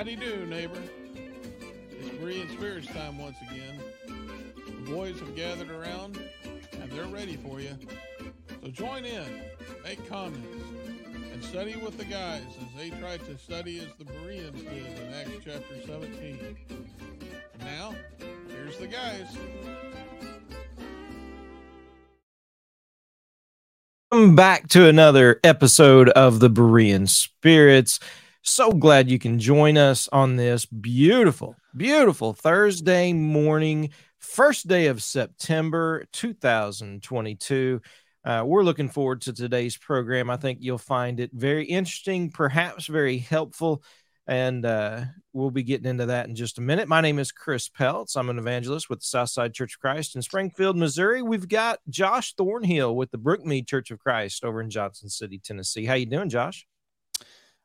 How do neighbor? It's Berean Spirits time once again. The boys have gathered around and they're ready for you. So join in, make comments, and study with the guys as they try to study as the Bereans did in Acts chapter 17. And now, here's the guys. Welcome back to another episode of the Berean Spirits. So glad you can join us on this beautiful, beautiful Thursday morning, first day of September 2022. Uh, we're looking forward to today's program. I think you'll find it very interesting, perhaps very helpful, and uh, we'll be getting into that in just a minute. My name is Chris Peltz. I'm an evangelist with the Southside Church of Christ in Springfield, Missouri. We've got Josh Thornhill with the Brookmead Church of Christ over in Johnson City, Tennessee. How you doing, Josh?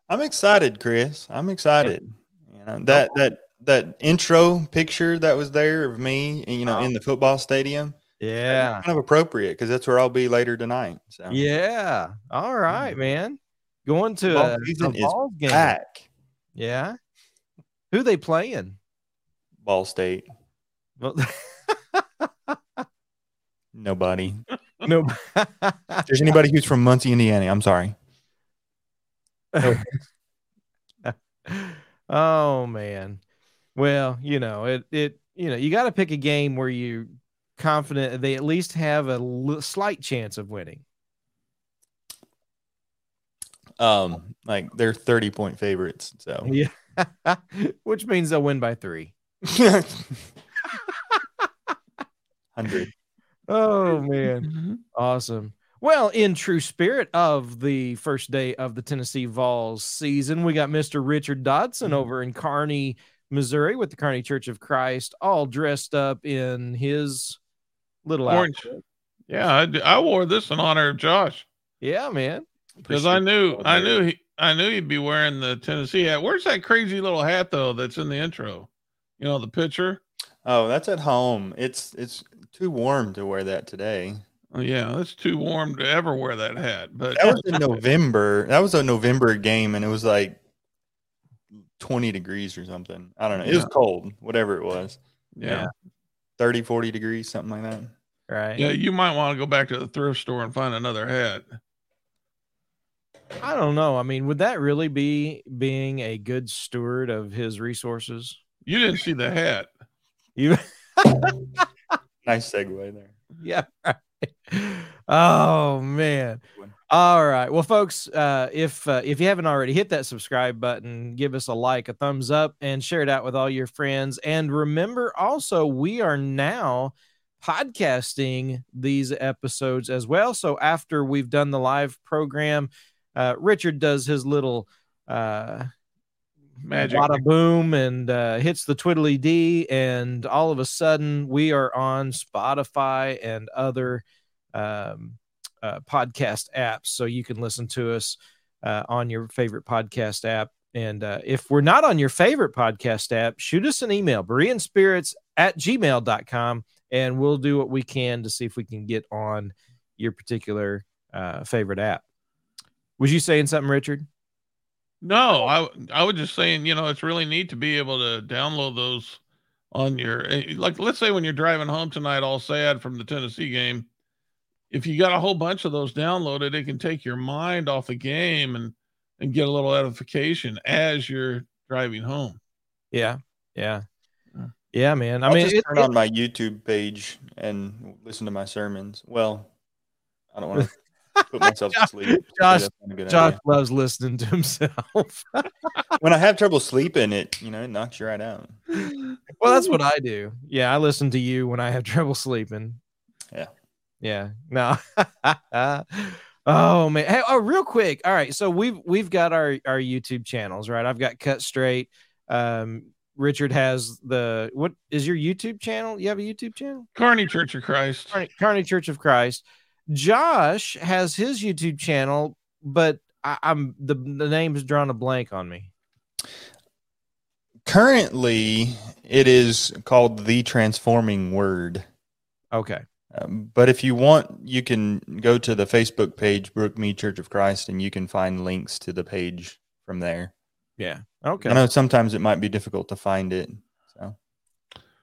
I'm excited, Chris. I'm excited. You know, that that that intro picture that was there of me, you know, in the football stadium. Yeah, kind of appropriate because that's where I'll be later tonight. So yeah. All right, Mhm. man. Going to Ball a, a ball game. back. Yeah. Who they playing? Ball State. Well, Nobody. no. If there's anybody who's from Muncie, Indiana, I'm sorry. oh man. Well, you know, it it you know, you got to pick a game where you're confident they at least have a slight chance of winning. Um, like they're 30 point favorites. So Yeah. Which means they'll win by 3. hundred. Oh man. Awesome. Well, in true spirit of the first day of the Tennessee Vols season, we got Mr. Richard Dodson mm-hmm. over in Kearney, Missouri, with the Kearney Church of Christ, all dressed up in his little Orange. outfit. Yeah, I wore this in honor of Josh Yeah, man. because I knew I knew he I knew he'd be wearing the Tennessee hat. Where's that crazy little hat though that's in the intro? You know the picture. Oh, that's at home. It's it's too warm to wear that today. Oh, yeah, it's too warm to ever wear that hat. But That was in November. That was a November game, and it was like 20 degrees or something. I don't know. It was cold, whatever it was. yeah. 30, 40 degrees, something like that. Right. Yeah, you might want to go back to the thrift store and find another hat. I don't know. I mean, would that really be being a good steward of his resources? You didn't see the hat. You Nice segue there. yeah. Oh man. All right. Well, folks, uh, if uh, if you haven't already, hit that subscribe button, give us a like, a thumbs up, and share it out with all your friends. And remember, also, we are now podcasting these episodes as well. So after we've done the live program, uh, Richard does his little uh, Magic. bada boom and uh, hits the twiddly d, and all of a sudden we are on Spotify and other um, uh, podcast apps, so you can listen to us uh, on your favorite podcast app. And uh, if we're not on your favorite podcast app, shoot us an email, Bereanspirits at gmail.com, and we'll do what we can to see if we can get on your particular uh, favorite app. Was you saying something, Richard? No, I I was just saying, you know, it's really neat to be able to download those on your eh, like let's say when you're driving home tonight all sad from the Tennessee game, if you got a whole bunch of those downloaded, it can take your mind off the game and and get a little edification as you're driving home. Yeah, yeah, Yeah. yeah, man. I I will mean, just turn it- on my YouTube page and listen to my sermons. Well, I don't want to put myself to sleep. Josh- that's not a good Josh idea. loves listening to himself. When I have trouble sleeping, it you know it knocks you right out. well, that's what I do. Yeah, I listen to you when I have trouble sleeping. Yeah. Yeah. No. oh man. Hey, oh, real quick. All right. So we've we've got our our YouTube channels, right? I've got Cut Straight. Um, Richard has the what is your YouTube channel? You have a YouTube channel? Kearney Church of Christ. Kearney, Kearney Church of Christ. Josh has his YouTube channel, but I, I'm the the name's drawn a blank on me. Currently, it is called the Transforming Word. Okay. Um, but if you want, you can go to the Facebook page, Brookmead Church of Christ, and you can find links to the page from there. Yeah. Okay. I know sometimes it might be difficult to find it. So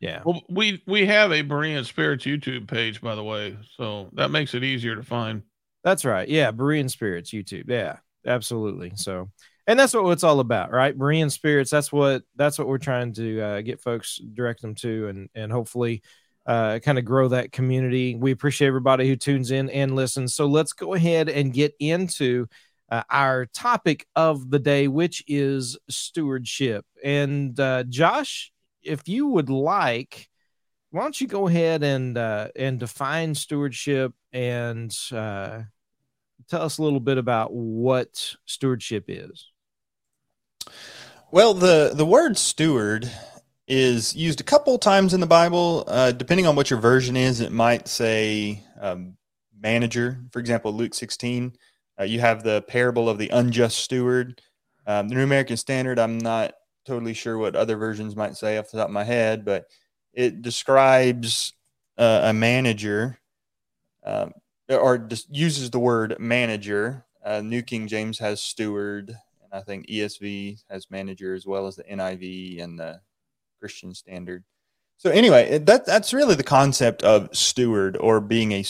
Yeah. Well, we we have a Berean Spirits YouTube page, by the way, so that makes it easier to find. That's right. Yeah, Berean Spirits YouTube. Yeah, absolutely. So, and that's what it's all about, right? Berean Spirits. That's what that's what we're trying to uh, get folks direct them to, and and hopefully, uh, kind of grow that community. We appreciate everybody who tunes in and listens. So let's go ahead and get into uh, our topic of the day, which is stewardship. And uh, Josh, if you would like, why don't you go ahead and uh, and define stewardship and uh, tell us a little bit about what stewardship is? Well, the the word steward is used a couple times in the Bible. Uh, depending on what your version is, it might say um, manager. For example, Luke 16, uh, you have the parable of the unjust steward. Um, the New American Standard, I'm not totally sure what other versions might say off the top of my head, but it describes uh, a manager um, or just uses the word manager. Uh, New King James has steward, and I think ESV has manager as well as the NIV and the Christian Standard. So anyway, that that's really the concept of steward or being a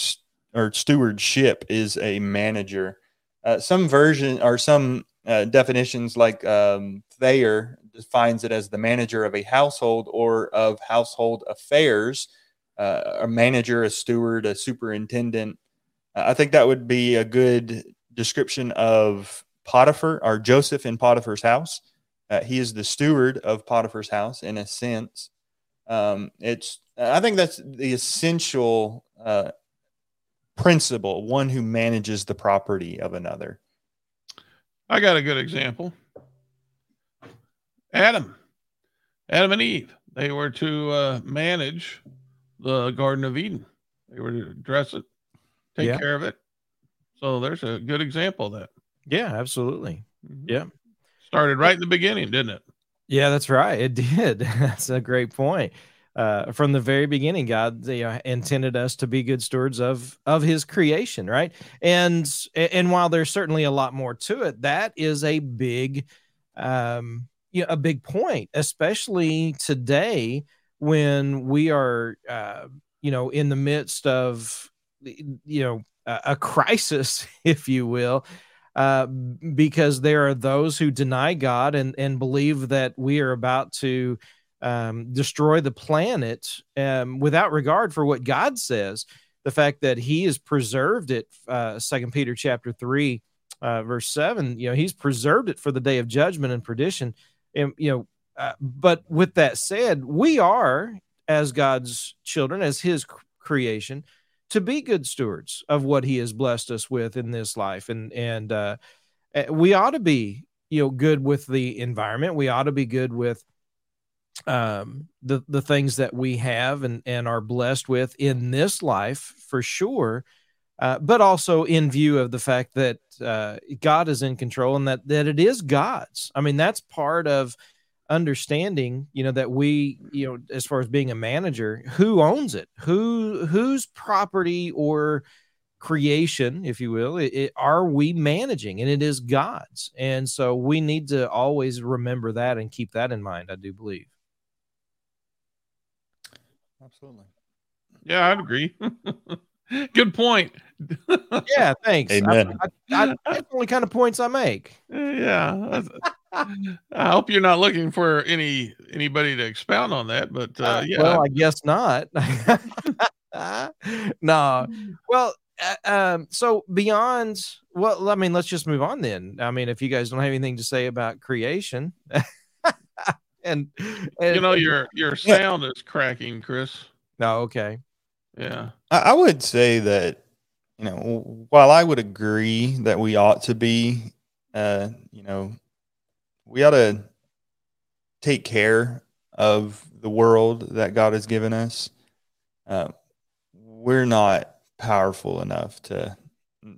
or stewardship is a manager. Uh, some version or some uh, definitions like um, Thayer defines it as the manager of a household or of household affairs, uh, a manager, a steward, a superintendent. Uh, I think that would be a good description of Potiphar or Joseph in Potiphar's house. Uh, he is the steward of Potiphar's house in a sense. Um, it's I think that's the essential uh, principle, one who manages the property of another. I got a good example. Adam, Adam and Eve, they were to uh, manage the Garden of Eden. They were to dress it, take Yeah. care of it. So there's a good example of that. Yeah, absolutely. Mhm. Yeah. Started right in the beginning, didn't it? Yeah, that's right. It did. that's a great point. Uh, from the very beginning, God intended us to be good stewards of of His creation, right? And and while there's certainly a lot more to it, that is a big, um, you know, a big point, especially today when we are, uh, you know, in the midst of, you know, a crisis, if you will, uh, because there are those who deny God and and believe that we are about to um, destroy the planet um, without regard for what God says. The fact that He has preserved it, uh, Second Peter chapter three, uh, verse seven. You know, He's preserved it for the day of judgment and perdition. And you know, uh, but with that said, we are as God's children, as His creation, to be good stewards of what He has blessed us with in this life, and and uh, eh, we ought to be you know good with the environment. We ought to be good with um the the things that we have and and are blessed with in this life for sure uh, but also in view of the fact that uh, God is in control and that that it is God's. I mean, that's part of understanding. You know that we, you know, as far as being a manager, who owns it, who whose property or creation, if you will, it, it- are we managing, and it is God's. And so we need to always remember that and keep that in mind. I do believe. Absolutely. Yeah, I'd agree. good point. Yeah, thanks. I- Amen. I, I, that's the only kind of points I make. yeah. That's- I hope you're not looking for any anybody to expound on that, but uh, Uh, yeah. Well, I guess not. no. Well, uh, um, so beyond, well, I mean, let's just move on then. I mean, if you guys don't have anything to say about creation, and, and you know your your sound is cracking, Chris. no, okay, Yeah. I, I would say that, you know, while I would agree that we ought to be, uh, you know, we ought to take care of the world that God has given us. Uh, we're not powerful enough to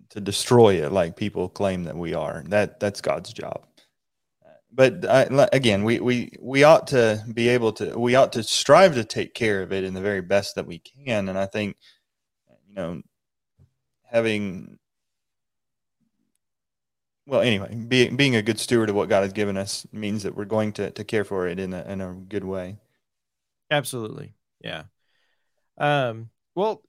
to destroy it like people claim that we are. That that's God's job. But I, again, we, we we ought to be able to we ought to strive to take care of it in the very best that we can. And I think you know having well, anyway, being being a good steward of what God has given us means that we're going to to care for it in a in a good way. Absolutely, yeah. Um, well,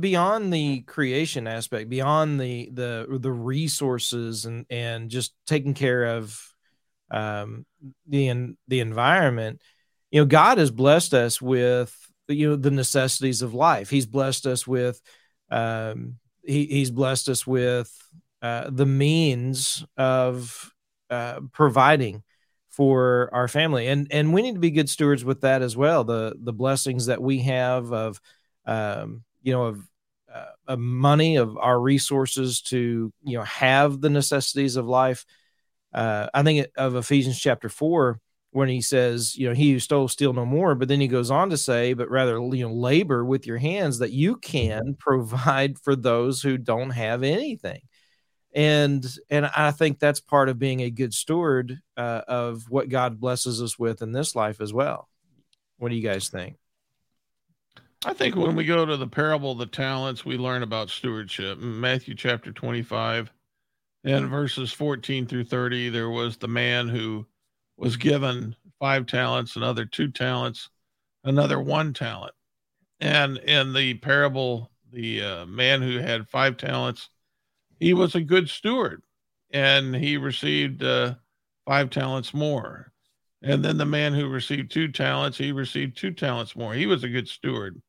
beyond the creation aspect, beyond the the the resources and and just taking care of um, the the environment, you know, God has blessed us with you know the necessities of life. He's blessed us with um, he, he's blessed us with uh, the means of uh, providing for our family. And and we need to be good stewards with that as well. The the blessings that we have of um, you know of, uh, of money of our resources to you know have the necessities of life. Uh, i think of ephesians chapter 4 when he says you know he who stole steal no more but then he goes on to say but rather you know labor with your hands that you can provide for those who don't have anything and and i think that's part of being a good steward uh, of what god blesses us with in this life as well. What do you guys think? I think when we go to the parable of the talents we learn about stewardship. Matthew chapter 25 and verses 14 through 30 there was the man who was given five talents another two talents another one talent. And in the parable the uh, man who had five talents he was a good steward and he received uh, five talents more. And then the man who received two talents, he received two talents more. He was a good steward.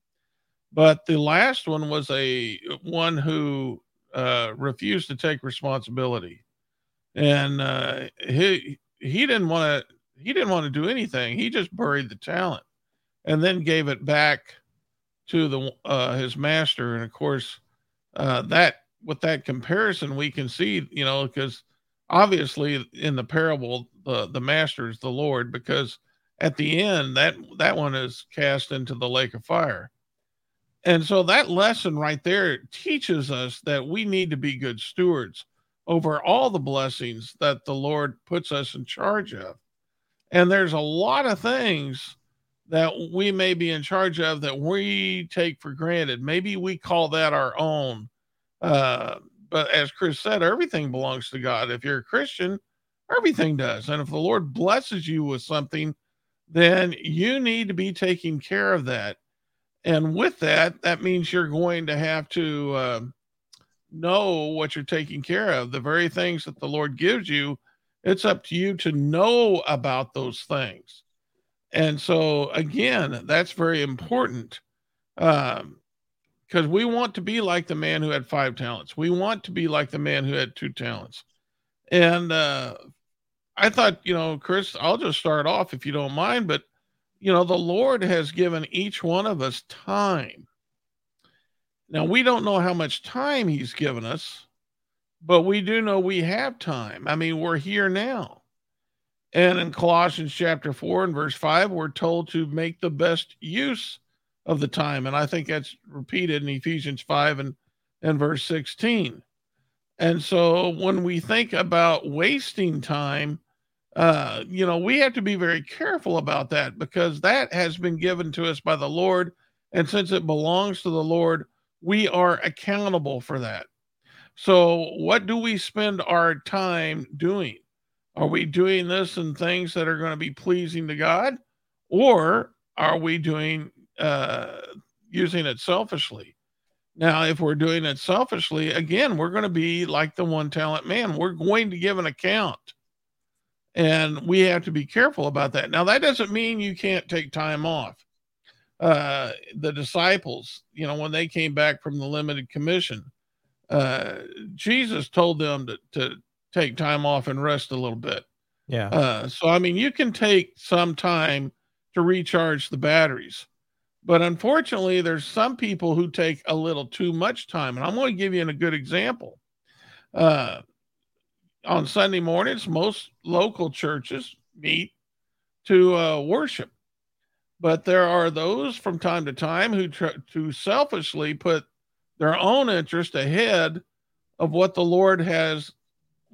But the last one was a one who uh, refused to take responsibility, and uh, he he didn't want to he didn't want to do anything. He just buried the talent, and then gave it back to the uh, his master. And of course, uh, that with that comparison, we can see, you know, because obviously in the parable, the the master is the Lord, because at the end that that one is cast into the lake of fire. And so that lesson right there teaches us that we need to be good stewards over all the blessings that the Lord puts us in charge of. And there's a lot of things that we may be in charge of that we take for granted. Maybe we call that our own. Uh, but as Chris said, everything belongs to God. If you're a Christian, everything does. And if the Lord blesses you with something, then you need to be taking care of that. And with that, that means you're going to have to uh, know what you're taking care of. The very things that the Lord gives you, it's up to you to know about those things. And so, again, that's very important. Um, because we want to be like the man who had five talents. We want to be like the man who had two talents. And uh, I thought, you know, Chris, I'll just start off if you don't mind, but you know, the Lord has given each one of us time. Now, we don't know how much time He's given us, but we do know we have time. I mean, we're here now. And in Colossians chapter 4 and verse 5, we're told to make the best use of the time. And I think that's repeated in Ephesians 5 and, and verse 16. And so when we think about wasting time, uh, you know, we have to be very careful about that because that has been given to us by the Lord. And since it belongs to the Lord, we are accountable for that. So, what do we spend our time doing? Are we doing this in things that are going to be pleasing to God? Or are we doing uh, using it selfishly. Now, if we're doing it selfishly, again, we're going to be like the one talent man. We're going to give an account. And we have to be careful about that. Now, that doesn't mean you can't take time off. Uh, the disciples, you know, when they came back from the limited commission, uh, Jesus told them to, to take time off and rest a little bit. Yeah. Uh, so, I mean, you can take some time to recharge the batteries. But unfortunately, there's some people who take a little too much time. And I'm going to give you a good example. Uh, on Sunday mornings, most local churches meet to uh, worship. But there are those from time to time who to selfishly put their own interest ahead of what the Lord has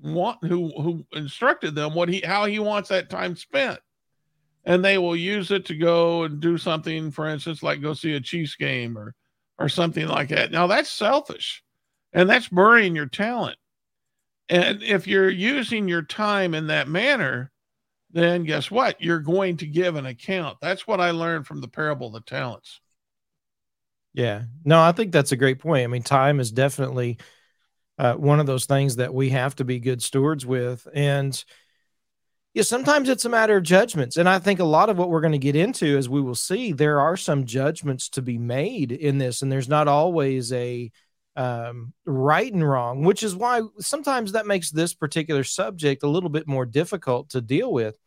want who who instructed them what he how he wants that time spent and they will use it to go and do something, for instance, like go see a Chiefs game or or something like that. Now that's selfish, and that's burying your talent. And if you're using your time in that manner, then guess what? You're going to give an account. That's what I learned from the parable of the talents. Yeah. No, I think that's a great point. I mean, time is definitely uh, one of those things that we have to be good stewards with. And yeah, sometimes it's a matter of judgments. And I think a lot of what we're going to get into, as we will see, there are some judgments to be made in this. And there's not always a um, right and wrong, which is why sometimes that makes this particular subject a little bit more difficult to deal with.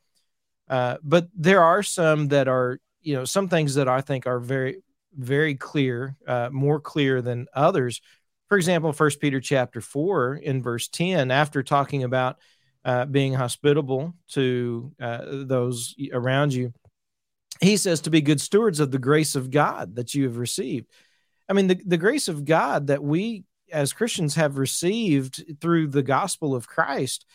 Uh, but there are some that are, you know, some things that I think are very, very clear, uh, more clear than others. For example, First Peter chapter four in verse ten, after talking about uh, being hospitable to uh, those around you, he says to be good stewards of the grace of God that you have received. I mean, the, the grace of God that we as Christians have received through the gospel of Christ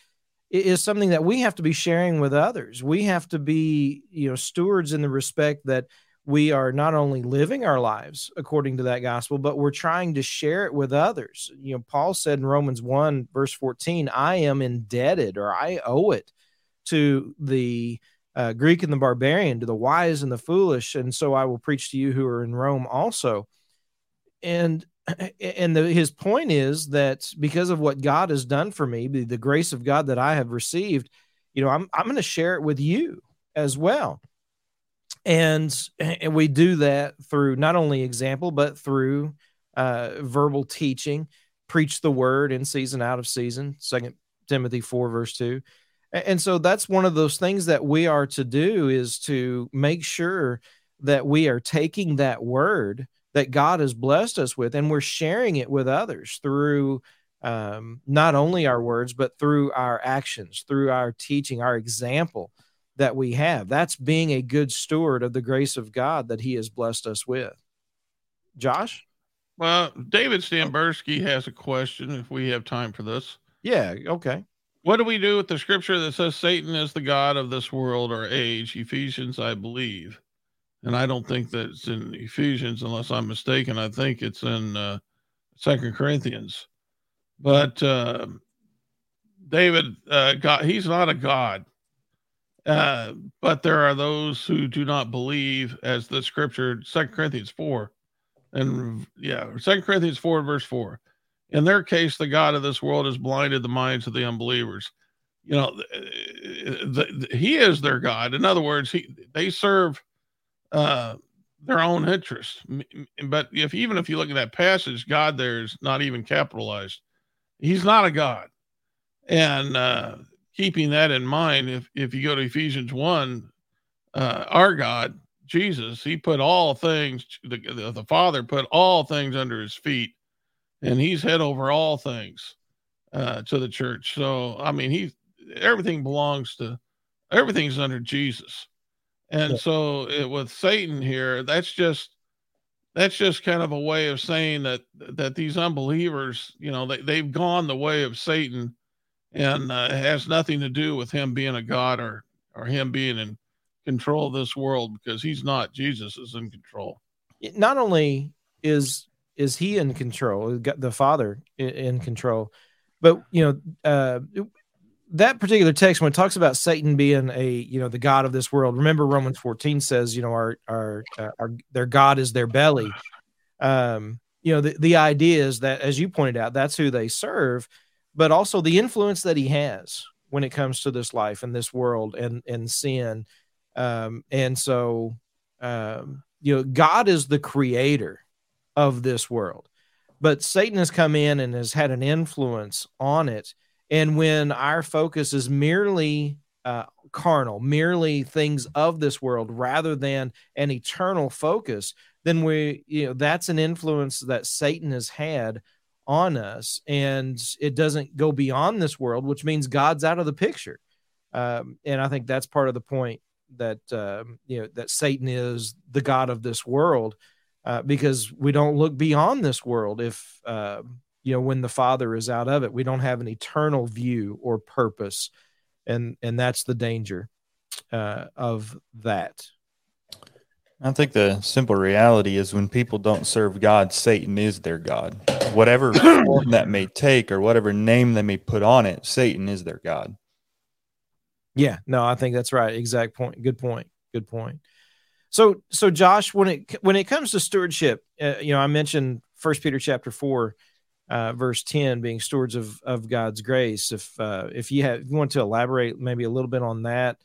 is something that we have to be sharing with others. We have to be, you know, stewards in the respect that we are not only living our lives according to that gospel, but we're trying to share it with others. You know, Paul said in Romans 1, verse 14, I am indebted or I owe it to the uh, Greek and the barbarian, to the wise and the foolish. And so I will preach to you who are in Rome also and and the, his point is that because of what God has done for me, the, the grace of God that I have received, you know, I'm I'm going to share it with you as well. And and we do that through not only example but through uh, verbal teaching, preach the word in season out of season. Second Timothy four verse two. And so that's one of those things that we are to do is to make sure that we are taking that word that God has blessed us with, and we're sharing it with others through um, not only our words, but through our actions, through our teaching, our example that we have. That's being a good steward of the grace of God that He has blessed us with. Josh? Well, David Stambursky has a question if we have time for this. Yeah, okay. What do we do with the scripture that says Satan is the God of this world or age? Ephesians, I believe and I don't think that's in Ephesians unless I'm mistaken. I think it's in uh, Second Corinthians. But uh, David, uh, God, he's not a god. Uh, but there are those who do not believe, as the scripture, Second Corinthians four, and yeah, Second Corinthians four, verse four. In their case, the God of this world has blinded the minds of the unbelievers. You know, the, the, he is their God. In other words, he they serve uh, their own interest. But if even if you look at that passage, God there is not even capitalized. He's not a God. And uh, keeping that in mind, if if you go to Ephesians one, uh, our God Jesus, He put all things. The, the, the Father put all things under His feet, and He's head over all things uh, to the church. So I mean, He everything belongs to everything's under Jesus. And yeah. so it, with Satan here, that's just that's just kind of a way of saying that that these unbelievers, you know, they, they've gone the way of Satan and uh, has nothing to do with him being a god or or him being in control of this world because he's not jesus is in control not only is is he in control the father in control but you know uh, that particular text when it talks about Satan being a you know the god of this world. Remember Romans 14 says you know our our, uh, our their god is their belly. Um, you know the the idea is that as you pointed out that's who they serve, but also the influence that he has when it comes to this life and this world and and sin. Um, and so um, you know God is the creator of this world, but Satan has come in and has had an influence on it and when our focus is merely uh, carnal, merely things of this world rather than an eternal focus, then we, you know, that's an influence that Satan has had on us. And it doesn't go beyond this world, which means God's out of the picture. Um, and I think that's part of the point that, um, you know, that Satan is the God of this world. Uh, because we don't look beyond this world if uh, you know when the father is out of it we don't have an eternal view or purpose and and that's the danger uh, of that I think the simple reality is when people don't serve God, Satan is their God. Whatever form that may take or whatever name they may put on it, Satan is their God. Yeah, no, I think that's right. Exact point. Good point. Good point. So, so Josh, when it when it comes to stewardship, uh, you know, I mentioned First Peter chapter four, uh, verse ten, being stewards of of God's grace. If uh, if you have if you want to elaborate maybe a little bit on that,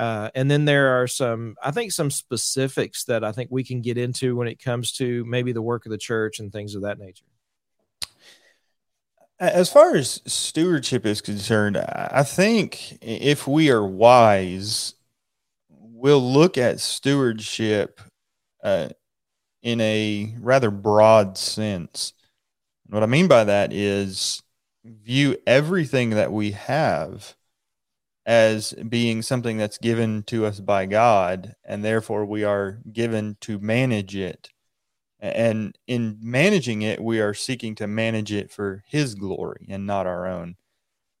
uh, and then there are some, I think, some specifics that I think we can get into when it comes to maybe the work of the church and things of that nature. As far as stewardship is concerned, I think if we are wise, we'll look at stewardship uh, in a rather broad sense. What I mean by that is view everything that we have as being something that's given to us by God, and therefore we are given to manage it. And in managing it, we are seeking to manage it for His glory and not our own.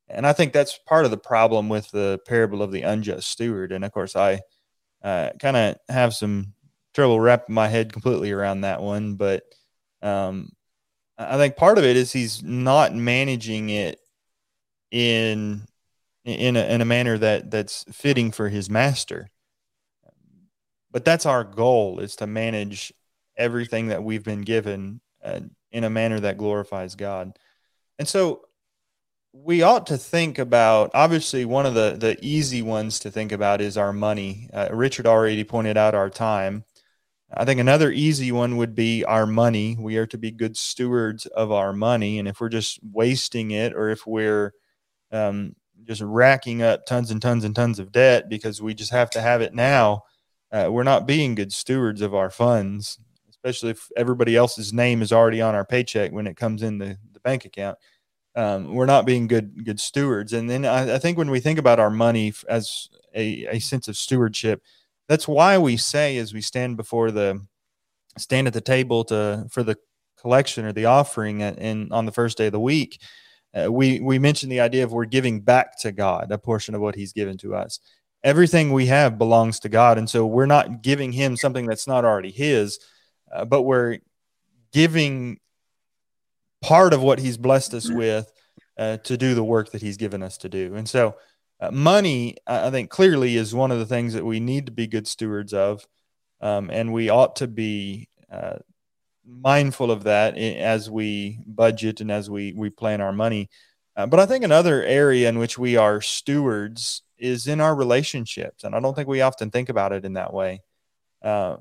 And I think that's part of the problem with the parable of the unjust steward. And of course, I uh, kind of have some trouble wrapping my head completely around that one. But um, I think part of it is he's not managing it in in a, in a manner that that's fitting for his master. But that's our goal is to manage everything that we've been given uh, in a manner that glorifies God. And so we ought to think about obviously one of the the easy ones to think about is our money. Uh, Richard already pointed out our time. I think another easy one would be our money. We are to be good stewards of our money, and if we're just wasting it, or if we're um, just racking up tons and tons and tons of debt because we just have to have it now, uh, we're not being good stewards of our funds, especially if everybody else's name is already on our paycheck when it comes in the, the bank account. Um, we're not being good good stewards. And then I, I, think when we think about our money as a, a sense of stewardship, that's why we say as we stand before the stand at the table to for the collection or the offering and on the first day of the week uh, we we mentioned the idea of we're giving back to God a portion of what He's given to us. Everything we have belongs to God, and so we're not giving Him something that's not already His, uh, but we're giving part of what He's blessed us with uh, to do the work that He's given us to do. And so, uh, money, I think, clearly is one of the things that we need to be good stewards of, um, and we ought to be uh, mindful of that as we budget and as we we plan our money. Uh, but I think another area in which we are stewards is in our relationships, and I don't think we often think about it in that way. Uh,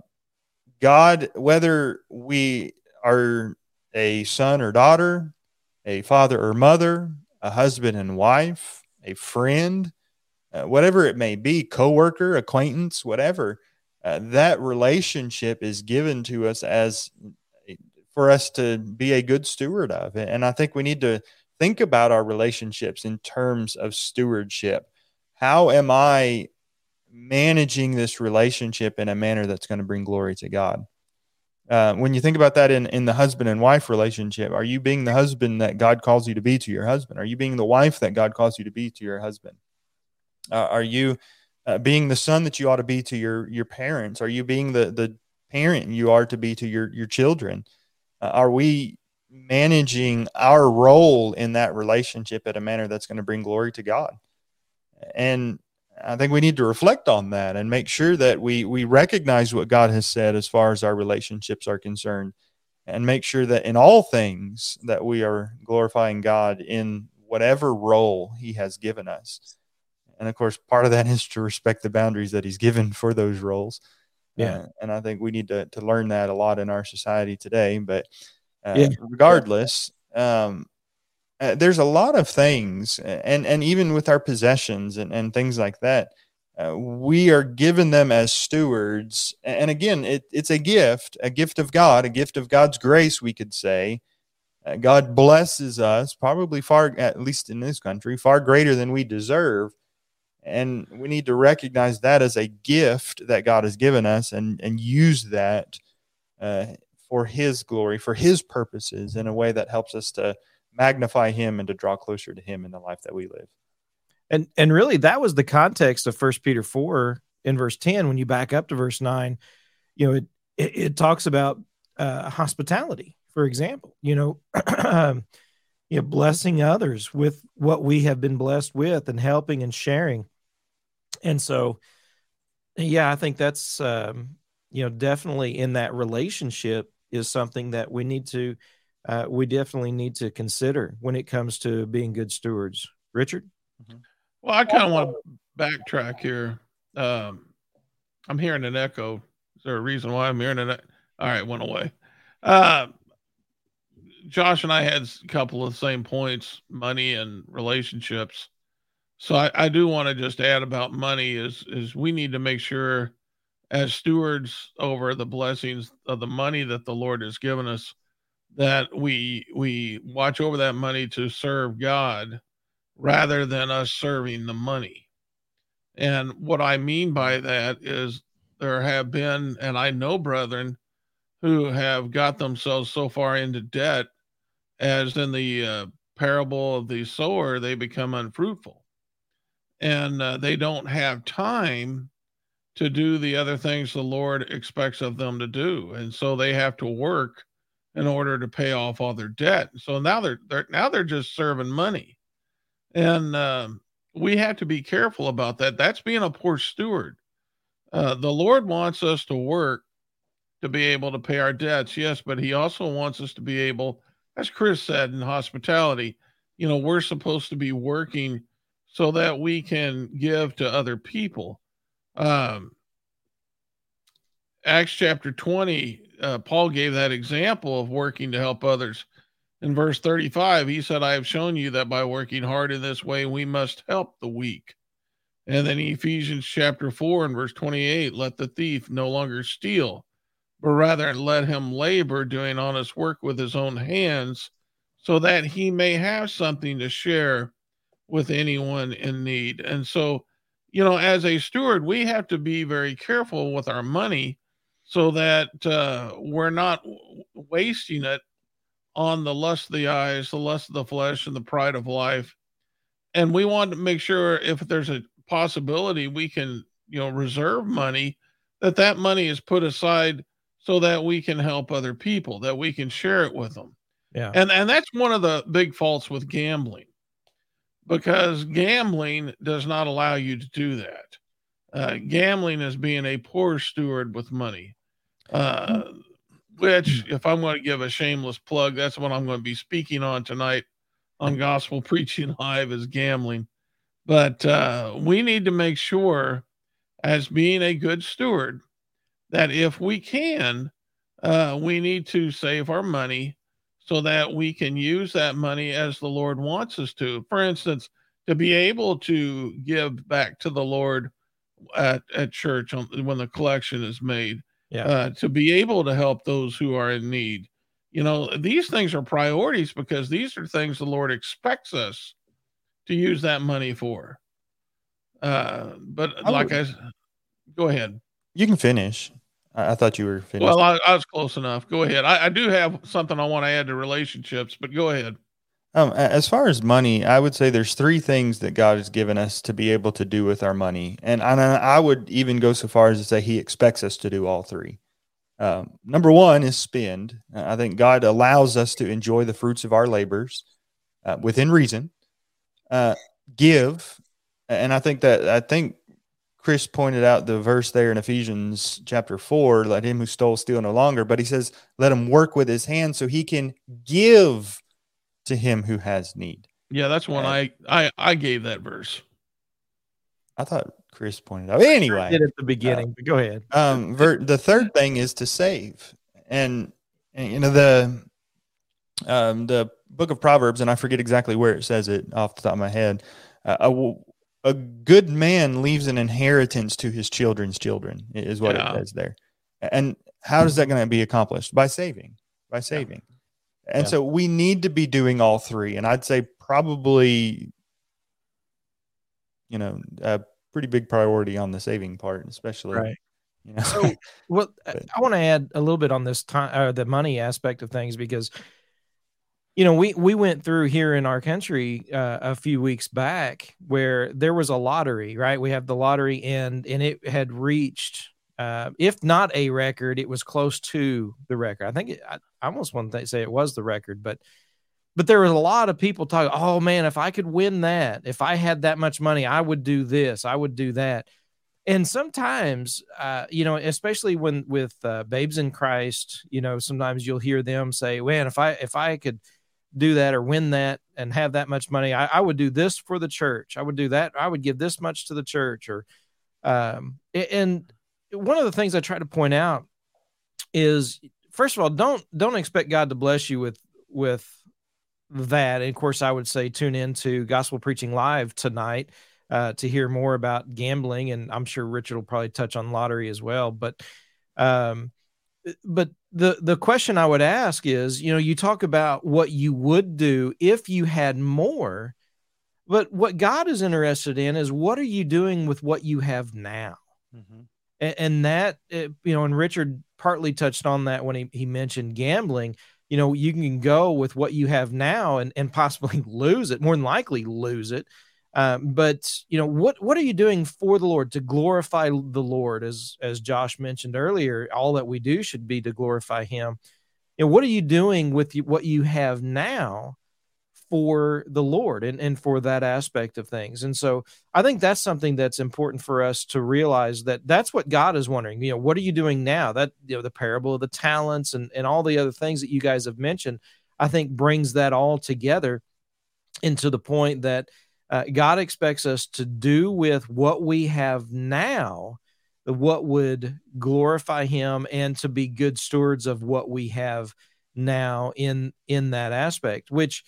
God, whether we are a son or daughter, a father or mother, a husband and wife, a friend, uh, whatever it may be, coworker, acquaintance, whatever, uh, that relationship is given to us as for us to be a good steward of. And I think we need to think about our relationships in terms of stewardship. How am I managing this relationship in a manner that's going to bring glory to God? Uh, when you think about that in, in the husband and wife relationship, are you being the husband that God calls you to be to your husband? Are you being the wife that God calls you to be to your husband? Uh, are you uh, being the son that you ought to be to your your parents? Are you being the the parent you are to be to your your children? Uh, are we managing our role in that relationship in a manner that's going to bring glory to God? And I think we need to reflect on that and make sure that we we recognize what God has said as far as our relationships are concerned and make sure that in all things that we are glorifying God in whatever role he has given us. And of course, part of that is to respect the boundaries that he's given for those roles. Yeah. Uh, and I think we need to, to learn that a lot in our society today. But uh, yeah. regardless, um, uh, there's a lot of things, and, and even with our possessions and, and things like that, uh, we are given them as stewards. And again, it, it's a gift, a gift of God, a gift of God's grace, we could say. Uh, God blesses us, probably far, at least in this country, far greater than we deserve and we need to recognize that as a gift that God has given us and and use that uh, for His glory, for His purposes, in a way that helps us to magnify Him and to draw closer to Him in the life that we live. And and really, that was the context of First Peter four in verse ten. When you back up to verse nine, you know, it, it, it talks about uh, hospitality, for example, you know, you know, blessing others with what we have been blessed with and helping and sharing. And so, yeah, I think that's, um, you know, definitely in that relationship is something that we need to, uh, we definitely need to consider when it comes to being good stewards. Richard? Mm-hmm. Well, I kind of want to backtrack here. Um, I'm hearing an echo. Is there a reason why I'm hearing it? All right, went away. Uh, Josh and I had a couple of the same points, money and relationships. So I, I do want to just add about money is is we need to make sure as stewards over the blessings of the money that the Lord has given us that we we watch over that money to serve God rather than us serving the money. And what I mean by that is there have been, and I know brethren who have got themselves so far into debt as in the uh, parable of the sower, they become unfruitful and uh, they don't have time to do the other things the Lord expects of them to do. And so they have to work in order to pay off all their debt. So now they're, they're now they're just serving money. And uh, we have to be careful about that. That's being a poor steward. Uh, the Lord wants us to work to be able to pay our debts, yes, but He also wants us to be able, as Chris said in hospitality, you know, we're supposed to be working so that we can give to other people. Um, Acts chapter 20, uh, Paul gave that example of working to help others. In verse 35, he said, I have shown you that by working hard in this way, we must help the weak. And then Ephesians chapter 4 and verse 28, let the thief no longer steal, but rather let him labor doing honest work with his own hands, so that he may have something to share with anyone in need. And so, you know, as a steward, we have to be very careful with our money so that uh, we're not wasting it on the lust of the eyes, the lust of the flesh, and the pride of life. And we want to make sure if there's a possibility we can, you know, reserve money, that that money is put aside so that we can help other people, that we can share it with them. Yeah. And and that's one of the big faults with gambling because gambling does not allow you to do that. Uh, gambling is being a poor steward with money. Uh, which, if I'm going to give a shameless plug, that's what I'm going to be speaking on tonight on Gospel Preaching Live is gambling. But uh, we need to make sure, as being a good steward, that if we can, uh, we need to save our money so that we can use that money as the Lord wants us to. For instance, to be able to give back to the Lord at, at church when the collection is made yeah. uh, to be able to help those who are in need. You know, these things are priorities because these are things the Lord expects us to use that money for. Uh, but I like would, I go ahead. You can finish. I, I thought you were finished. Well, I, I, was close enough. Go ahead. I, I do have something I want to add to relationships, but go ahead. Um, as far as money, I would say there's three things that God has given us to be able to do with our money, and and I would even go so far as to say He expects us to do all three. Um, number one is spend. I think God allows us to enjoy the fruits of our labors uh, within reason. Uh, give, and I think that I think Chris pointed out the verse there in Ephesians chapter four: "Let him who stole steal no longer," but he says, "Let him work with his hands so he can give." to him who has need. Yeah, that's one I, I I gave that verse. I thought Chris pointed out. Anyway, I did at the beginning, uh, but go ahead. Um, ver- the third thing is to save, and, and you know the um the book of Proverbs, and I forget exactly where it says it off the top of my head. Uh, a, a good man leaves an inheritance to his children's children, is what yeah. it says there. And how is that going to be accomplished? By saving, by saving. Yeah. And yeah. so we need to be doing all three. And I'd say probably, you know, a pretty big priority on the saving part, especially. Right. You know? So, well, I want to add a little bit on this time, uh, the money aspect of things, because, you know, we, we went through here in our country uh, a few weeks back where there was a lottery, right? We have the lottery and, and it had reached uh, if not a record, it was close to the record. I think it, I, I almost want to say it was the record, but but there was a lot of people talking. Oh man, if I could win that, if I had that much money, I would do this, I would do that. And sometimes, uh, you know, especially when with uh, babes in Christ, you know, sometimes you'll hear them say, "Man, if I if I could." Do that or win that and have that much money. I, I, would do this for the church. I would do that. I would give this much to the church or, um, and one of the things I try to point out is first of all, don't, don't expect God to bless you with, with that. And of course I would say tune in to gospel preaching live tonight, uh, to hear more about gambling. And I'm sure Richard will probably touch on lottery as well, but, um, but the the question I would ask is, you know, you talk about what you would do if you had more, but what God is interested in is what are you doing with what you have now, mm-hmm. and, and, that eh, you know, and Richard partly touched on that when he he mentioned gambling. You know, you can go with what you have now and and possibly lose it, more than likely lose it. Um, but you know what what are you doing for the Lord to glorify the Lord? As as Josh mentioned earlier, all that we do should be to glorify Him. And what are you doing with what you have now for the Lord and, and for that aspect of things? And so I think that's something that's important for us to realize that that's what God is wondering. You know, what are you doing now? That you know, the parable of the talents and and all the other things that you guys have mentioned, I think brings that all together into the point that uh, God expects us to do with what we have now what would glorify him and to be good stewards of what we have now in in that aspect which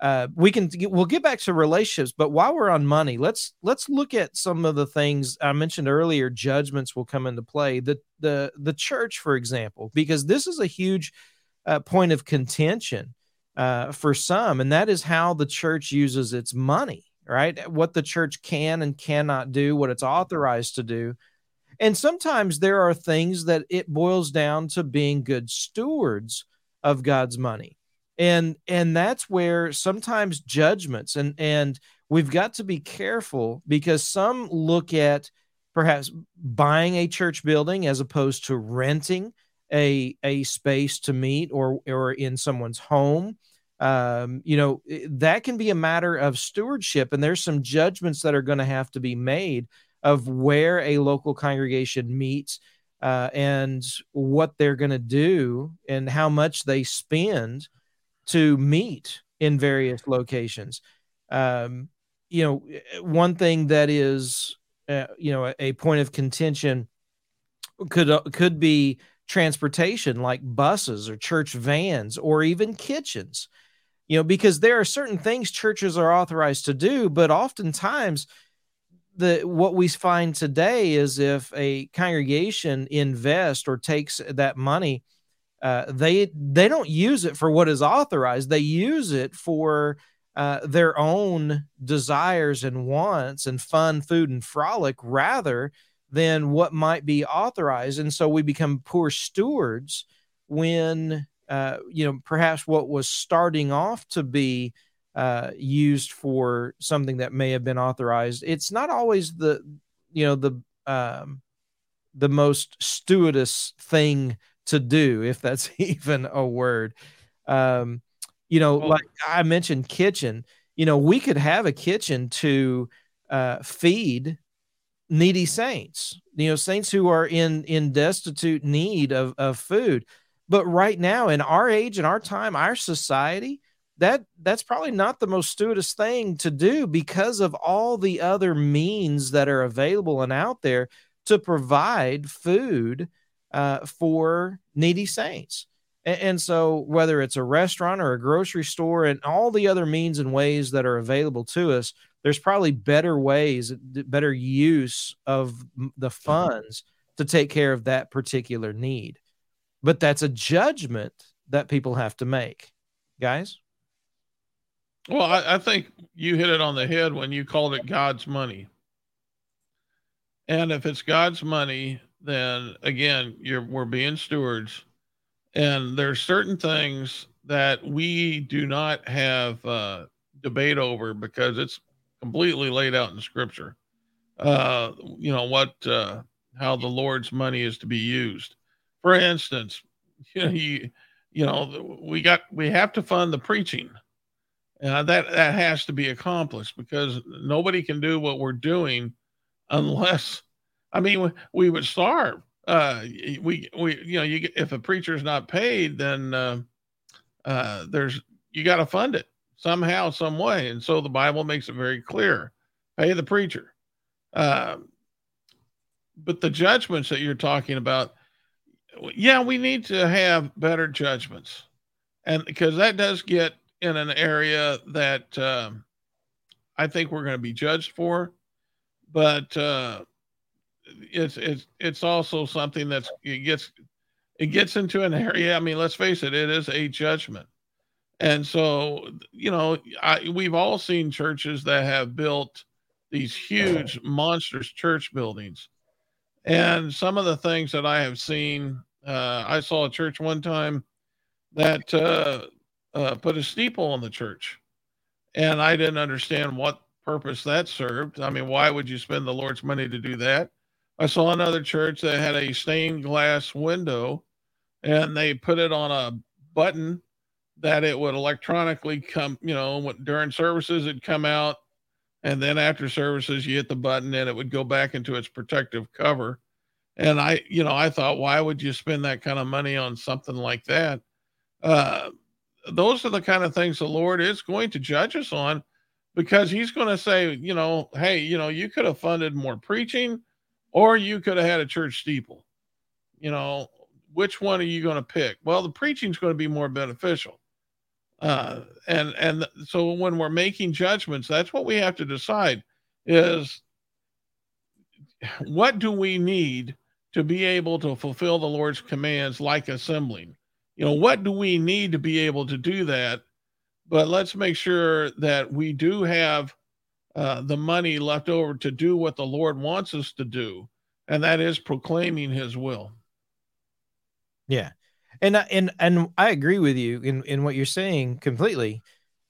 uh, we can we'll get back to relationships but while we're on money let's let's look at some of the things i mentioned earlier judgments will come into play. The the the church for example because this is a huge uh, point of contention uh, for some and that is how the church uses its money right? What the church can and cannot do, what it's authorized to do. And sometimes there are things that it boils down to being good stewards of God's money. And and that's where sometimes judgments and and we've got to be careful because some look at perhaps buying a church building as opposed to renting a a space to meet or or in someone's home um, you know, that can be a matter of stewardship. And there's some judgments that are going to have to be made of where a local congregation meets uh, and what they're going to do and how much they spend to meet in various locations. Um, you know, one thing that is, uh, you know, a, a, point of contention could uh, could be transportation like buses or church vans or even kitchens you know because there are certain things churches are authorized to do but oftentimes the what we find today is if a congregation invests or takes that money uh, they they don't use it for what is authorized. They use it for uh, their own desires and wants and fun food and frolic rather than what might be authorized. And so we become poor stewards when uh, you know, perhaps what was starting off to be uh, used for something that may have been authorized. It's not always the, you know, the um, the most stewardess thing to do, if that's even a word. Um, you know, like I mentioned, kitchen. You know, we could have a kitchen to uh, feed needy saints. You know, saints who are in in destitute need of of food but right now, in our age, in our time, our society, that that's probably not the most stewardess thing to do because of all the other means that are available and out there to provide food uh, for needy saints. And, and so, whether it's a restaurant or a grocery store, and all the other means and ways that are available to us, there's probably better ways, better use of the funds to take care of that particular need but that's a judgment that people have to make guys. Well I, I, think you hit it on the head when you called it god's money. And if it's god's money then again you're we're being stewards. And there's certain things that we do not have uh, debate over because it's completely laid out in scripture. Uh, you know what uh, how the Lord's money is to be used. For instance, you know, you, you know we got we have to fund the preaching. Uh, that that has to be accomplished because nobody can do what we're doing unless I mean we would starve. Uh, we we you know you if a preacher's not paid, then uh, uh, there's you got to fund it somehow, some way, and so the Bible makes it very clear: pay the preacher. Uh, but the judgments that you're talking about, yeah, we need to have better judgments, and because that does get in an area that um, I think we're going to be judged for, but uh, it's it's it's also something that's it gets it gets into an area. I mean, let's face it, it is a judgment, and so you know, I, we've all seen churches that have built these huge monstrous church buildings, and some of the things that I have seen, uh, I saw a church one time that uh, uh, put a steeple on the church, and I didn't understand what purpose that served. I mean, why would you spend the Lord's money to do that? I saw another church that had a stained glass window and they put it on a button that it would electronically come, you know, during services it'd come out and then after services you hit the button and it would go back into its protective cover. And I, you know, I thought, why would you spend that kind of money on something like that? Uh, those are the kind of things the Lord is going to judge us on because he's going to say, you know, hey, you know, you could have funded more preaching or you could have had a church steeple. You know, which one are you going to pick? Well, the preaching is going to be more beneficial. Uh, and and so when we're making judgments, that's what we have to decide is what do we need to be able to fulfill the Lord's commands like assembling? You know, what do we need to be able to do that? But let's make sure that we do have uh, the money left over to do what the Lord wants us to do, and that is proclaiming His will. Yeah, and and and I agree with you in in what you're saying completely.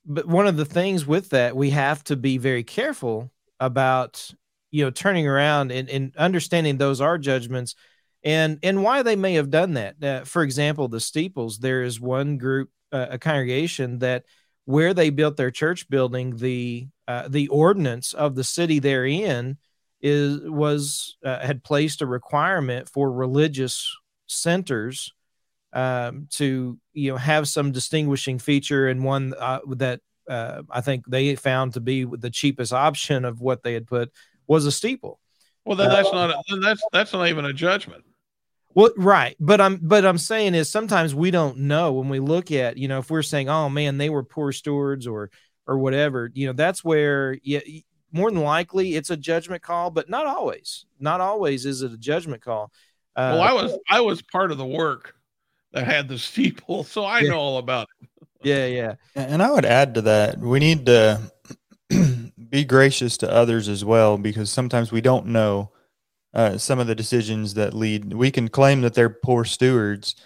But one of the things with that, we have to be very careful about you know turning around and, and understanding those are judgments and and why they may have done that. Uh, for example the steeples there is one group uh, a congregation that where they built their church building the uh, the ordinance of the city they're in is was uh, had placed a requirement for religious centers um, to you know have some distinguishing feature and one uh, that uh, I think they found to be the cheapest option of what they had put was a steeple. Well, then that's not a, that's that's not even a judgment. Well, right, but I'm but I'm saying is sometimes we don't know when we look at you know if we're saying oh man they were poor stewards or or whatever you know that's where yeah more than likely it's a judgment call but not always not always is it a judgment call. Uh, well, I was I was part of the work that had the steeple, so I yeah. know all about it. yeah, yeah. And I would add to that we need to be gracious to others as well because sometimes we don't know uh, some of the decisions that lead. We can claim that they're poor stewards,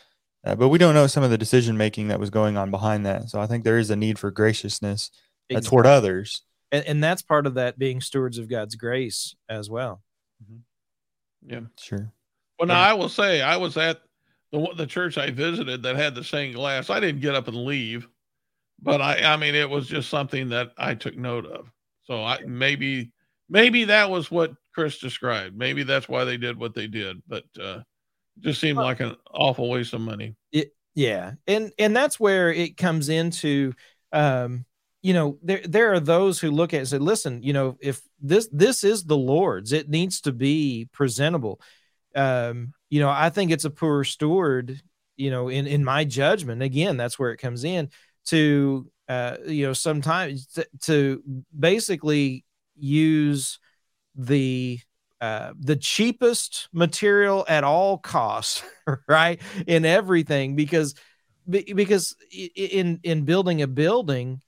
uh, but we don't know some of the decision making that was going on behind that. So I think there is a need for graciousness uh, exactly. toward others, and, and, that's part of that being stewards of God's grace as well. Mm-hmm. Yeah, sure. Well, now I will say I was at the the church I visited that had the same glass. I didn't get up and leave, but I I mean it was just something that I took note of. So I maybe maybe that was what Chris described. Maybe that's why they did what they did, but uh, just seemed like an awful waste of money. It, yeah, and and that's where it comes into. Um, you know, there there are those who look at it and say, "Listen, you know, if this this is the Lord's, it needs to be presentable." Um, you know, I think it's a poor steward. You know, in in my judgment, again, that's where it comes in to uh, you know sometimes to, basically use the uh, the cheapest material at all costs, right? In everything, because because in in building a building,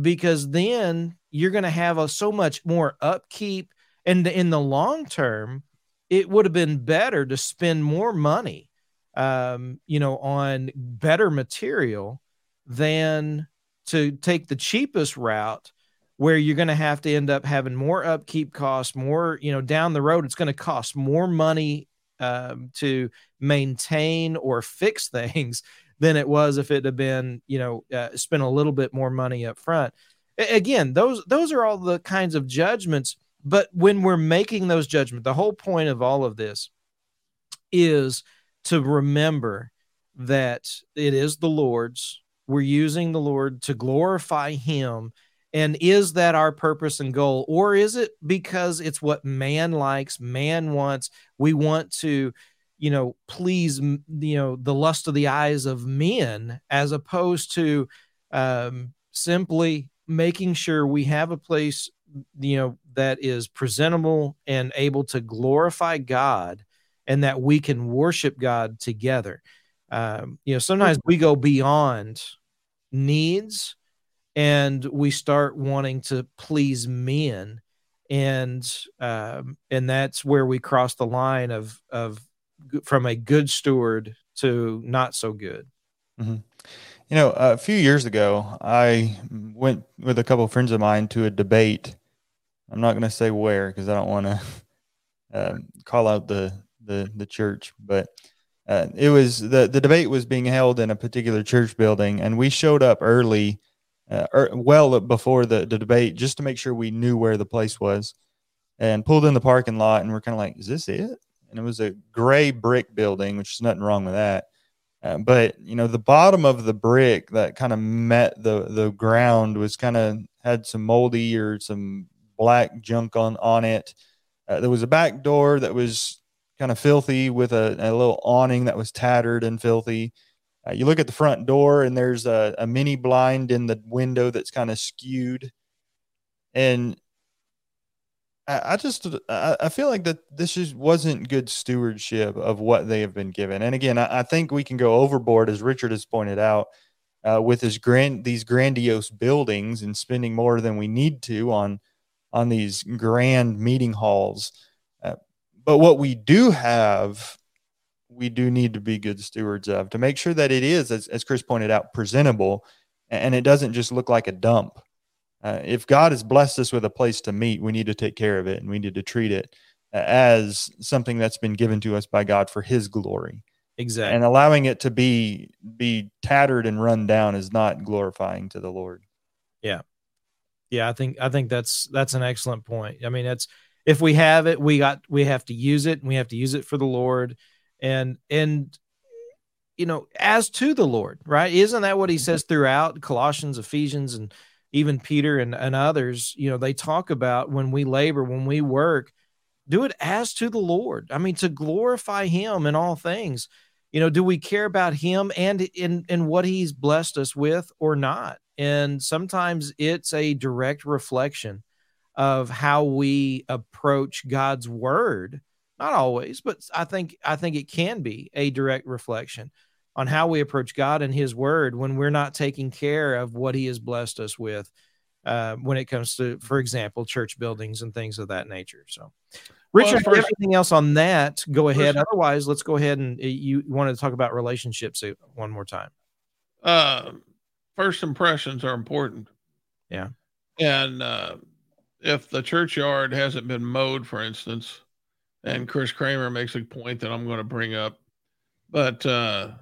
because then you're going to have a, so much more upkeep, and in the long term, it would have been better to spend more money, um, you know, on better material than to take the cheapest route where you're going to have to end up having more upkeep costs, more, you know, down the road, it's going to cost more money um, to maintain or fix things than it was if it had been, you know, uh, spent a little bit more money up front. Again, those those are all the kinds of judgments. But when we're making those judgments, the whole point of all of this is to remember that it is the Lord's. We're using the Lord to glorify Him and is that our purpose and goal? Or is it because it's what man likes, man wants? We want to, you know, please, you know, the lust of the eyes of men as opposed to um, simply making sure we have a place, you know, that is presentable and able to glorify God and that we can worship God together. Um, you know, sometimes we go beyond needs and we start wanting to please men. And um, and that's where we cross the line of of from a good steward to not so good. Mm-hmm. you know a few years ago i went with a couple of friends of mine to a debate. I'm not going to say where because i don't want to uh, call out the the the church but uh, it was the the debate was being held in a particular church building and we showed up early uh, er, well before the, the debate just to make sure we knew where the place was and pulled in the parking lot and we're kind of like is this it? And it was a gray brick building which is nothing wrong with that. Uh, but you know the bottom of the brick that kind of met the the ground was kind of had some moldy or some black junk on on it. Uh, there was a back door that was kind of filthy with a, a little awning that was tattered and filthy uh, you look at the front door and there's a, a mini blind in the window that's kind of skewed. And I, I just I, I, feel like that this just wasn't good stewardship of what they have been given. And again, I, I think we can go overboard, as Richard has pointed out, uh, with his grand these grandiose buildings and spending more than we need to on on these grand meeting halls. Uh, but what we do have we do need to be good stewards of to make sure that it is, as, as Chris pointed out, presentable and it doesn't just look like a dump. Uh, if God has blessed us with a place to meet, we need to take care of it and we need to treat it as something that's been given to us by God for His glory. Exactly. And allowing it to be be tattered and run down is not glorifying to the Lord. Yeah. Yeah, I think I think that's that's an excellent point. I mean, it's if we have it, we got we have to use it and we have to use it for the Lord. And and you know as to the lord right? Isn't that what he says throughout colossians ephesians and even peter and, and others? You know they talk about when we labor when we work do it as to the lord. I mean to glorify him in all things. You know do we care about him and in in what he's blessed us with or not? And sometimes it's a direct reflection of how we approach god's word not always, but I think I think it can be a direct reflection on how we approach God and His Word when we're not taking care of what He has blessed us with. Uh, when it comes to, for example, church buildings and things of that nature. So, Richard, well, first, anything else on that? Go ahead. First, Otherwise, let's go ahead and uh, you wanted to talk about relationships uh, one more time. Uh, first impressions are important. Yeah, and uh, if the churchyard hasn't been mowed, for instance, and Chris Kramer makes a point that I'm going to bring up. But uh,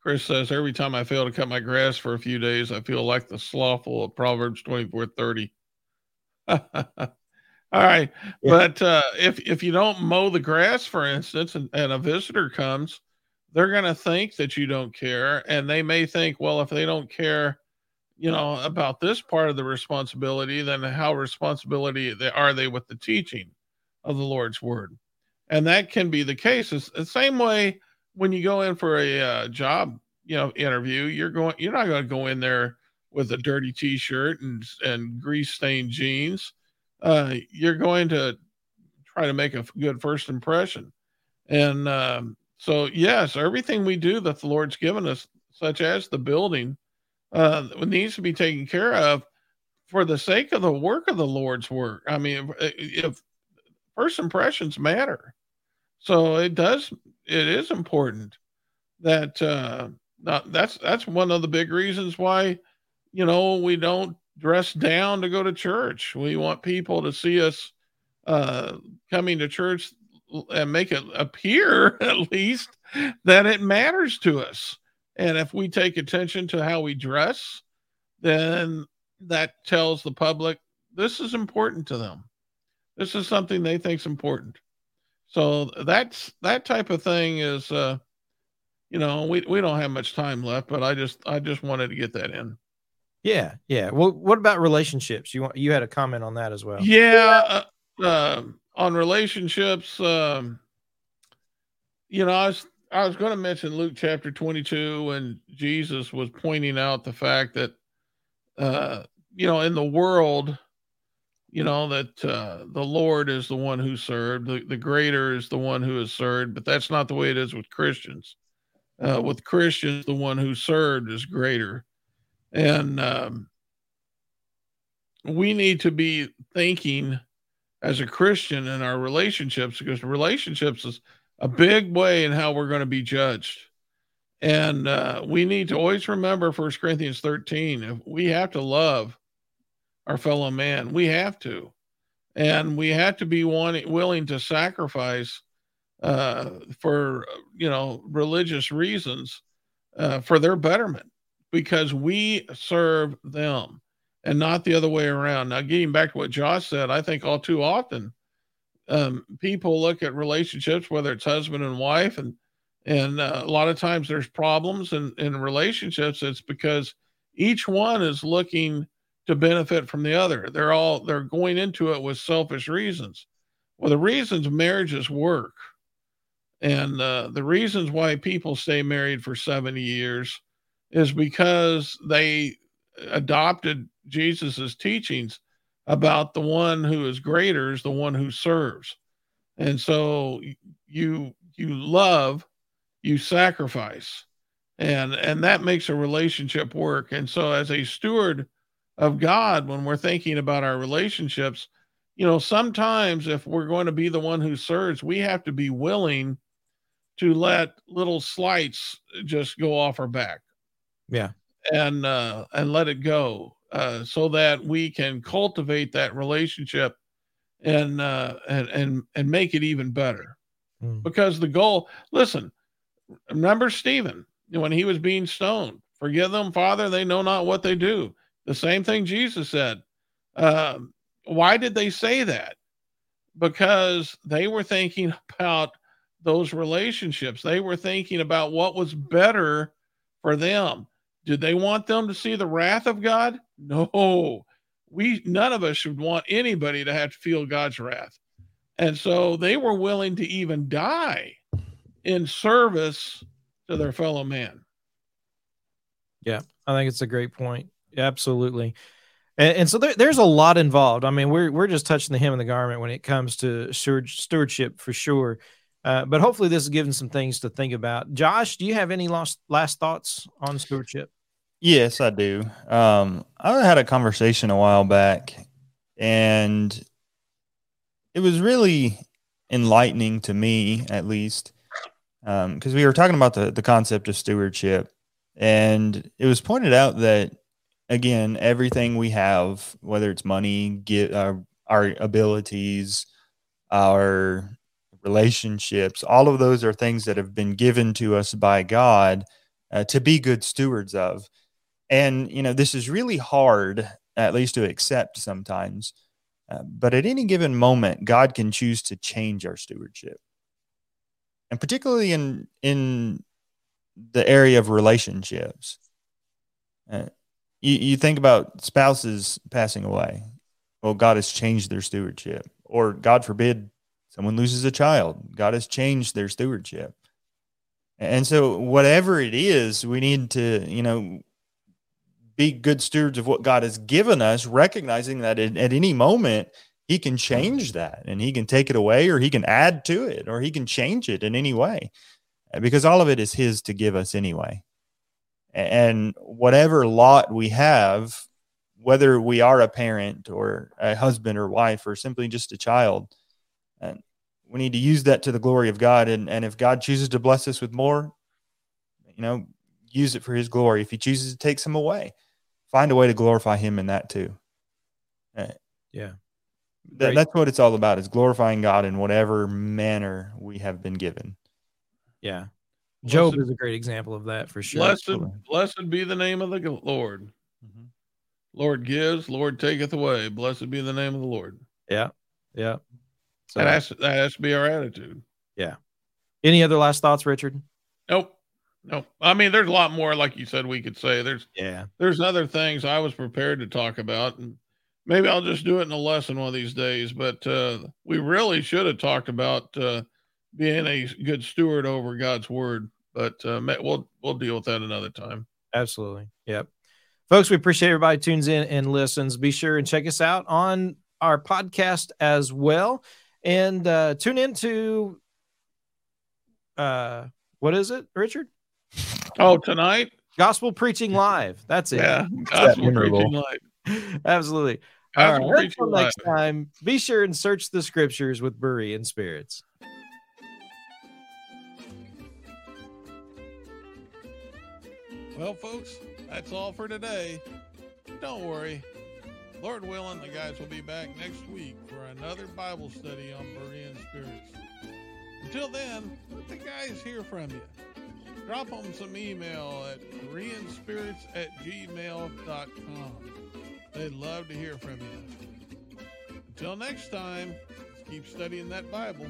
Chris says every time I fail to cut my grass for a few days, I feel like the slothful of Proverbs 24 30. All right. Yeah. But uh, if, if you don't mow the grass, for instance, and, and a visitor comes, they're going to think that you don't care. And they may think, well, if they don't care, you know, about this part of the responsibility, then how responsibility are they with the teaching of the Lord's word? and that can be the case. It's the same way when you go in for a uh, job, you know, interview. You're going, you're not going to go in there with a dirty T-shirt and and grease stained jeans. Uh, you're going to try to make a good first impression, and um, so yes, everything we do that the Lord's given us, such as the building, uh, needs to be taken care of for the sake of the work of the Lord's work. I mean, if, if first impressions matter. So it does. It is important that uh, that's that's one of the big reasons why you know we don't dress down to go to church. We want people to see us uh, coming to church and make it appear, at least, that it matters to us. And if we take attention to how we dress, then that tells the public this is important to them. This is something they think is important. So that's that type of thing is uh you know, we we don't have much time left, but I just I just wanted to get that in. Yeah, yeah. Well, what about relationships? You want you had a comment on that as well. Yeah, uh, uh, on relationships, um, you know, I was I was going to mention Luke chapter 22 when Jesus was pointing out the fact that uh, you know, in the world, you know, that uh, the Lord is the one who served, the, the greater is the one who is served, but that's not the way it is with Christians. Uh, with Christians, the one who served is greater. And um, we need to be thinking as a Christian in our relationships because relationships is a big way in how we're going to be judged. And uh, we need to always remember First Corinthians 13. If we have to love our fellow man, we have to. And we have to be willing to sacrifice uh, for, you know, religious reasons uh, for their betterment because we serve them and not the other way around. Now, getting back to what Josh said, I think all too often um, people look at relationships, whether it's husband and wife, and and uh, a lot of times there's problems in, in relationships. It's because each one is looking to benefit from the other. They're all they're going into it with selfish reasons. Well, the reasons marriages work, and uh, the reasons why people stay married for 70 years is because they adopted Jesus's teachings about the one who is greater is the one who serves. And so you you love, you sacrifice. And and that makes a relationship work. And so as a steward of God when we're thinking about our relationships, you know, sometimes if we're going to be the one who serves, we have to be willing to let little slights just go off our back. Yeah. And uh and let it go uh, so that we can cultivate that relationship and uh, and and and make it even better. Mm. Because the goal, listen, remember Stephen when he was being stoned, forgive them, Father, they know not what they do. The same thing Jesus said. Uh, why did they say that? Because they were thinking about those relationships. They were thinking about what was better for them. Did they want them to see the wrath of God? No. We none of us should want anybody to have to feel God's wrath. And so they were willing to even die in service to their fellow man. Yeah, I think it's a great point. Absolutely. And, and so there, there's a lot involved. I mean, we're we're just touching the hem of the garment when it comes to stewardship for sure. Uh, but hopefully, this is giving some things to think about. Josh, do you have any last last thoughts on stewardship? Yes, I do. Um, I had a conversation a while back, and it was really enlightening to me, at least, because um, we were talking about the the concept of stewardship, and it was pointed out that again, everything we have, whether it's money, get our our abilities, our relationships, all of those are things that have been given to us by God uh, to be good stewards of. And, you know, this is really hard, at least to accept sometimes. Uh, but at any given moment, God can choose to change our stewardship. And particularly in, in the area of relationships. Uh, you, you think about spouses passing away. Well, God has changed their stewardship. Or, God forbid, someone loses a child. God has changed their stewardship. And so, whatever it is, we need to, you know, be good stewards of what God has given us, recognizing that at, at any moment He can change that and He can take it away or He can add to it or He can change it in any way uh, because all of it is His to give us anyway. And whatever lot we have, whether we are a parent or a husband or wife or simply just a child, and we need to use that to the glory of God. And, and if God chooses to bless us with more, you know, use it for his glory. If he chooses to take some away, find a way to glorify Him in that too. Yeah. that, that's what it's all about: is glorifying God in whatever manner we have been given. Yeah. Job Blessed- is a great example of that for sure. Blessed, blessed be the name of the Lord. Mhm. Lord gives, Lord taketh away. Blessed be the name of the Lord. Yeah. Yeah. So, that has that has to be our attitude. Yeah. Any other last thoughts, Richard? Nope. Nope. I mean, there's a lot more, like you said, we could say. There's Yeah. there's other things I was prepared to talk about, and maybe I'll just do it in a lesson one of these days. But uh, we really should have talked about uh, being a good steward over God's word. But uh, we'll we'll deal with that another time. Absolutely. Yep. Folks, we appreciate everybody tunes in and listens. Be sure and check us out on our podcast as well. And uh, tune into uh what is it, Richard? Oh, tonight, Gospel Preaching Live. That's it. yeah, gospel preaching live. Absolutely. All Gospel right. Until live. next time, be sure and search the scriptures with Berean spirits. Well, folks, that's all for today. Don't worry. Lord willing, the guys will be back next week for another Bible study on Berean spirits. Until then, let the guys hear from you. Drop them some email at bereanspirits at gmail.com. They'd love to hear from you. Until next time, keep studying that Bible.